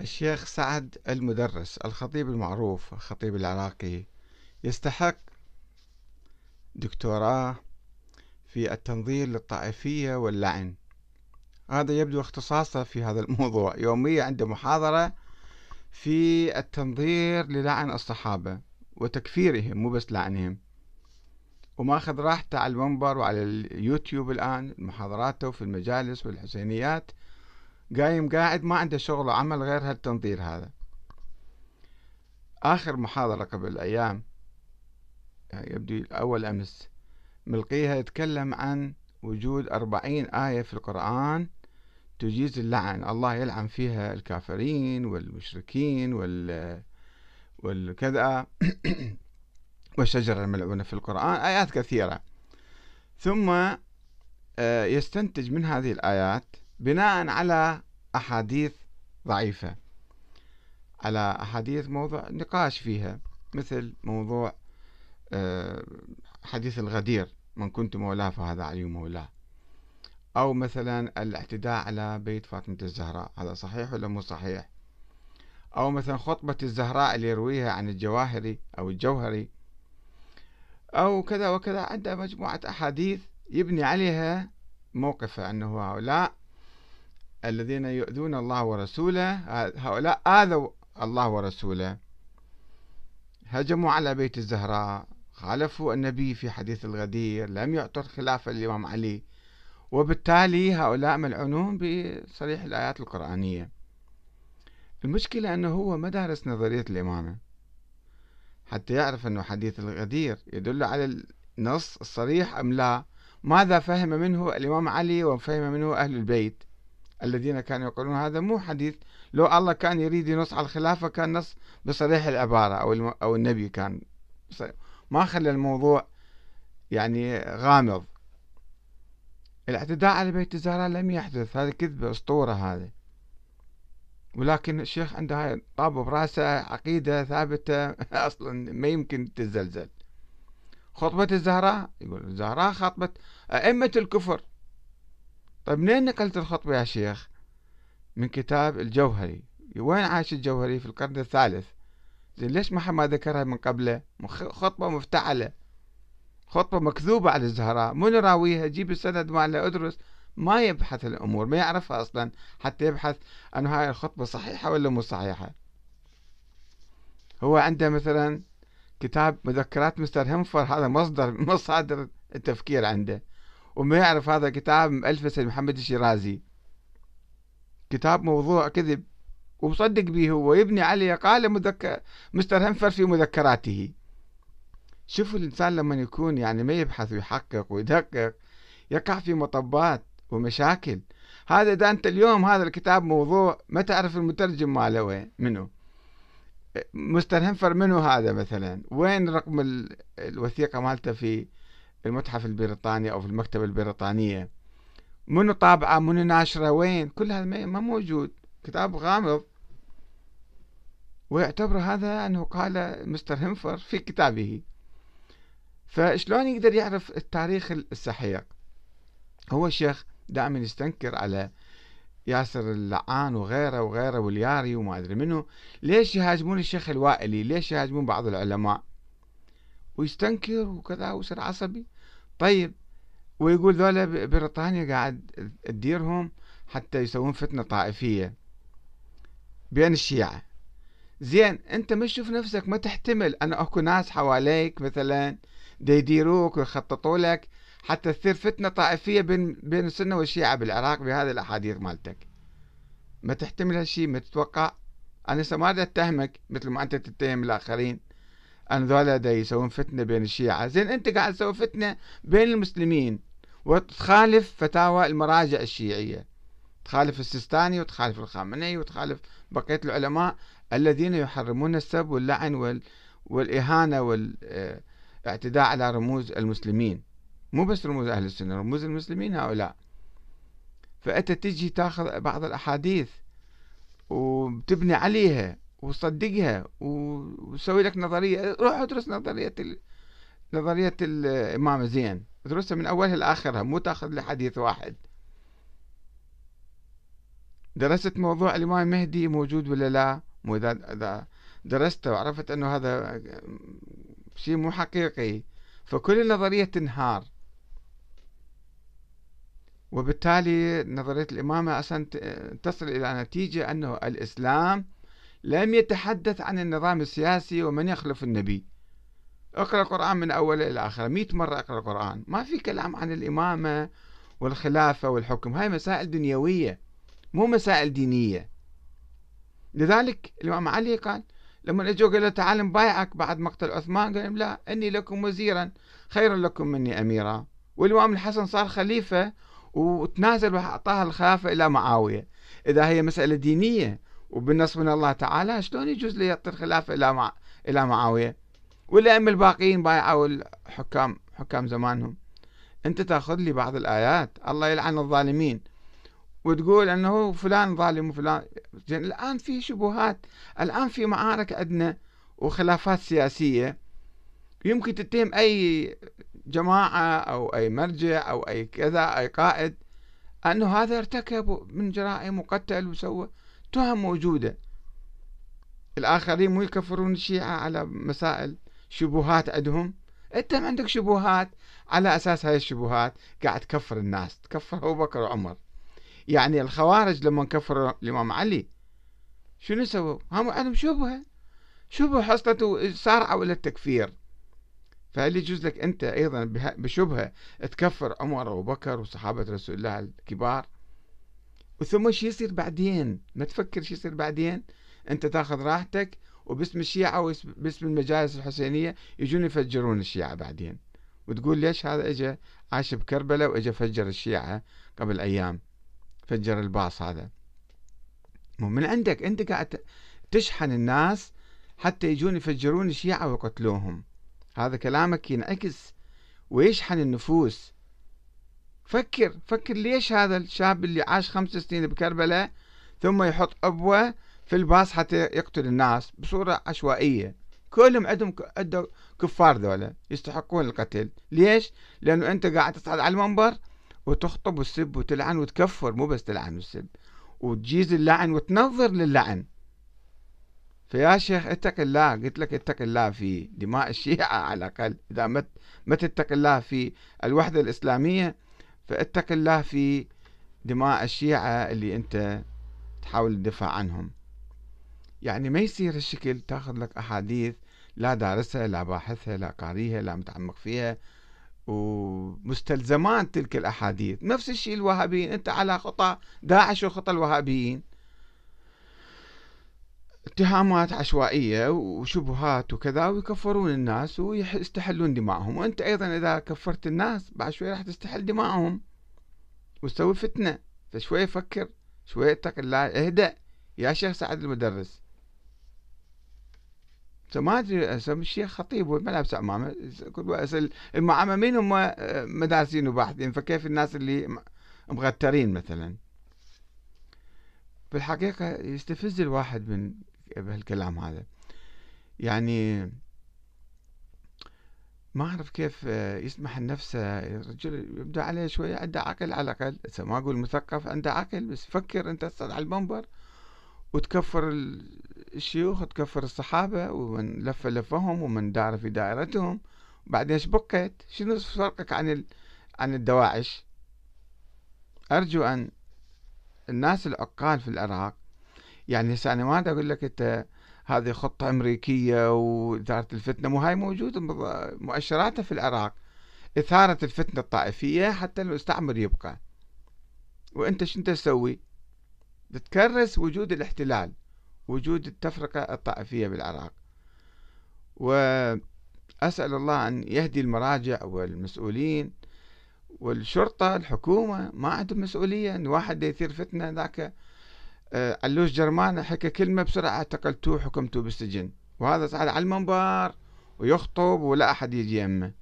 الشيخ سعد المدرس الخطيب المعروف الخطيب العراقي يستحق دكتوراه في التنظير للطائفية واللعن. هذا يبدو اختصاصه في هذا الموضوع يوميا عنده محاضرة في التنظير للعن الصحابة وتكفيرهم مو بس لعنهم. وماخذ راحته على المنبر وعلى اليوتيوب الآن محاضراته في المجالس والحسينيات. قايم قاعد ما عنده شغل وعمل غير هالتنظير هذا. آخر محاضرة قبل أيام يعني يبدو أول أمس ملقيها يتكلم عن وجود أربعين آية في القرآن تجيز اللعن. الله يلعن فيها الكافرين والمشركين وال والكذا والشجرة الملعونة في القرآن آيات كثيرة. ثم آه، يستنتج من هذه الآيات بناء على أحاديث ضعيفة على أحاديث موضوع نقاش فيها مثل موضوع آه، حديث الغدير من كنت مولاه فهذا علي مولاه. أو مثلا الاعتداء على بيت فاطمة الزهراء هذا صحيح ولا مو صحيح؟ أو مثلا خطبة الزهراء اللي يرويها عن الجواهري أو الجوهري. أو كذا وكذا عنده مجموعة أحاديث يبني عليها موقفه أنه هؤلاء الذين يؤذون الله ورسوله هؤلاء آذوا الله ورسوله. هجموا على بيت الزهراء خالفوا النبي في حديث الغدير لم يعطوا الخلافة للإمام علي. وبالتالي هؤلاء ملعونون بصريح الآيات القرآنية. المشكلة أنه هو ما دارس نظرية الإمامة. حتى يعرف أنه حديث الغدير يدل على النص الصريح أم لا ماذا فهم منه الإمام علي وفهم منه أهل البيت. الذين كانوا يقولون هذا مو حديث. لو الله كان يريد ينص على الخلافة كان نص بصريح العبارة أو أو النبي كان ما خلى الموضوع يعني غامض. الاعتداء على بيت الزهراء لم يحدث. هذه كذبة أسطورة هذه. ولكن الشيخ عنده هاي طاب براسه عقيدة ثابتة أصلا ما يمكن تزلزل خطبة الزهراء يقول الزهراء خطبة أئمة الكفر. طيب منين نقلت الخطبة يا شيخ؟ من كتاب الجوهري. وين عاش الجوهري في القرن الثالث؟ زين ليش ما ما ذكرها من قبله؟ خطبة مفتعلة. خطبة مكذوبة على الزهراء. من راويها؟ جيب السند ماله ادرس. ما يبحث الأمور ما يعرفها أصلا حتى يبحث أن هاي الخطبة صحيحة ولا مو صحيحة. هو عنده مثلا كتاب مذكرات مستر هنفر هذا مصدر مصادر التفكير عنده. وما يعرف هذا كتاب مؤلفه سيد محمد الشيرازي. كتاب موضوع كذب ومصدق به هو يبني عليه قال مذكر مستر هنفر في مذكراته. شوفوا الإنسان لما يكون يعني ما يبحث ويحقق ويدقق يقع في مطبات ومشاكل. هذا إذا أنت اليوم هذا الكتاب موضوع ما تعرف المترجم ماله وين منه. مستر هنفر منو هذا مثلا؟ وين رقم الوثيقة مالته في المتحف البريطاني أو في المكتبة البريطانية. منو طابعة؟ منو ناشرة؟ وين؟ كل هذا ما موجود. كتاب غامض. ويعتبر هذا أنه قال مستر هنفر في كتابه. فشلون يقدر يعرف التاريخ السحيق هو الشيخ دائما يستنكر على ياسر اللعان وغيره وغيره والياري وما أدري منه ليش يهاجمون الشيخ الوائلي؟ ليش يهاجمون بعض العلماء؟ ويستنكر وكذا ويصير عصبي. طيب ويقول ذولا بريطانيا قاعد تديرهم حتى يسوون فتنة طائفية بين الشيعة. زين انت ما تشوف نفسك ما تحتمل أن أكو ناس حواليك مثلا يديروك ويخططوا لك حتى تصير فتنة طائفية بين بين السنة والشيعة بالعراق بهذه الأحاديث مالتك. ما تحتمل هالشيء ما تتوقع. أنا ما أتهمك مثل ما أنت تتهم الآخرين. أن ذولا يسوون فتنة بين الشيعة. زين أنت قاعد تسوي فتنة بين المسلمين وتخالف فتاوى المراجع الشيعية. تخالف السيستاني وتخالف الخامنئي وتخالف بقية العلماء الذين يحرمون السب واللعن وال... والإهانة والاعتداء على رموز المسلمين. مو بس رموز أهل السنة رموز المسلمين هؤلاء. فأنت تجي تاخذ بعض الأحاديث وتبني عليها. وتصدقها وتسوي لك نظرية. روح ادرس نظرية ال... نظرية الإمامة زين. ادرسها من أولها لآخرها مو تاخذ لي حديث واحد. درست موضوع الإمام المهدي موجود ولا لا؟ مو إذا درسته وعرفت أنه هذا شيء مو حقيقي. فكل النظرية تنهار. وبالتالي نظرية الإمامة أصلا تصل إلى نتيجة أنه الإسلام لم يتحدث عن النظام السياسي ومن يخلف النبي. اقرأ القرآن من أوله إلى آخره. مئة مرة اقرأ القرآن. ما في كلام عن الإمامة والخلافة والحكم. هاي مسائل دنيوية مو مسائل دينية. لذلك الإمام علي قال لما اجوا قالوا تعال نبايعك بعد مقتل عثمان قال لا إني لكم وزيرا خير لكم مني اميرا. والإمام الحسن صار خليفة وتنازل وأعطاها الخلافة إلى معاوية. إذا هي مسألة دينية وبالنص من الله تعالى شلون يجوز لي يعطي الخلافه إلى مع... إلى معاوية؟ والائمه الباقيين بايعوا الحكام حكام زمانهم؟ أنت تأخذ لي بعض الآيات. الله يلعن الظالمين. وتقول إنه فلان ظالم وفلان. زين الآن في شبهات الآن في معارك عندنا وخلافات سياسية. يمكن تتهم أي جماعة أو أي مرجع أو أي كذا أي قائد أنه هذا ارتكب من جرائم وقتل وسوى. تهم موجودة. الآخرين مو يكفرون الشيعه على مسائل شبهات عندهم. أنت عندك شبهات على أساس هاي الشبهات قاعد تكفر الناس تكفر أبو بكر وعمر. يعني الخوارج لما كفروا الإمام علي شنو سووا؟ هم عندهم شبهة. شبهة حصلت سارعوا إلى التكفير. فهل يجوز لك أنت أيضا بشبهة تكفر عمر وأبو بكر وصحابة رسول الله الكبار؟ وثم شو يصير بعدين؟ ما تفكر شو يصير بعدين؟ أنت تاخذ راحتك وباسم الشيعة وباسم المجالس الحسينية يجون يفجرون الشيعة بعدين. وتقول ليش هذا اجى عاش بكربلاء واجى فجر الشيعة قبل أيام؟ فجر الباص هذا. مو من عندك. أنت قاعد تشحن الناس حتى يجون يفجرون الشيعة ويقتلوهم. هذا كلامك ينعكس ويشحن النفوس. فكر فكر ليش هذا الشاب اللي عاش خمس سنين بكربلاء ثم يحط أبوة في الباص حتى يقتل الناس بصورة عشوائية؟ كلهم عندهم كفار ذولا يستحقون القتل. ليش؟ لأنه أنت قاعد تصعد على المنبر وتخطب وتسب وتلعن وتكفر مو بس تلعن وتسب وتجيز اللعن وتنظر للعن. فيا شيخ اتق الله قلت لك اتق الله في دماء الشيعة على الأقل. إذا ما تتق الله في الوحدة الإسلامية فاتق الله في دماء الشيعة اللي أنت تحاول الدفاع عنهم. يعني ما يصير الشكل تاخذ لك أحاديث لا دارسها لا باحثها لا قاريها لا متعمق فيها ومستلزمان تلك الأحاديث. نفس الشيء الوهابيين. أنت على خطى داعش وخطى الوهابيين. اتهامات عشوائية وشبهات وكذا ويكفرون الناس ويستحلون دماءهم. وأنت أيضا إذا كفرت الناس بعد شوي راح تستحل دماءهم. وتسوي فتنة. فشوي فكر شوي اتق الله اهدأ. يا شيخ سعد المدرس. ما أدري الشيخ خطيب والملابس امامه المعامة مين؟ هم مدارسين وباحثين. فكيف الناس اللي مغترين مثلا؟ بالحقيقة يستفز الواحد من بهالكلام هذا. يعني ما أعرف كيف يسمح لنفسه الرجل يبدأ عليه شوية عنده عقل على الأقل. ما أقول مثقف عنده عقل بس فكر أنت تصعد على المنبر وتكفر الشيوخ تكفر الصحابة ومن لف لفهم ومن دار في دائرتهم. بعدين إيش بقيت؟ شنو فرقك عن ال... عن الدواعش؟ أرجو أن الناس العقال في العراق يعني هسه أنا ما أقول لك أنت هذه خطة أمريكية وإثارة الفتنة مو هاي موجودة مؤشراتها في العراق إثارة الفتنة الطائفية حتى المستعمر يبقى. وأنت شو تسوي؟ تكرس وجود الاحتلال وجود التفرقة الطائفية بالعراق. وأسأل الله أن يهدي المراجع والمسؤولين والشرطة الحكومة ما عندهم مسؤولية أن واحد يثير فتنة ذاك آه، علوش جرمانة حكى كلمة بسرعة اعتقلتوه حكمتوه بالسجن. وهذا صعد على المنبر ويخطب ولا أحد يجي يمه.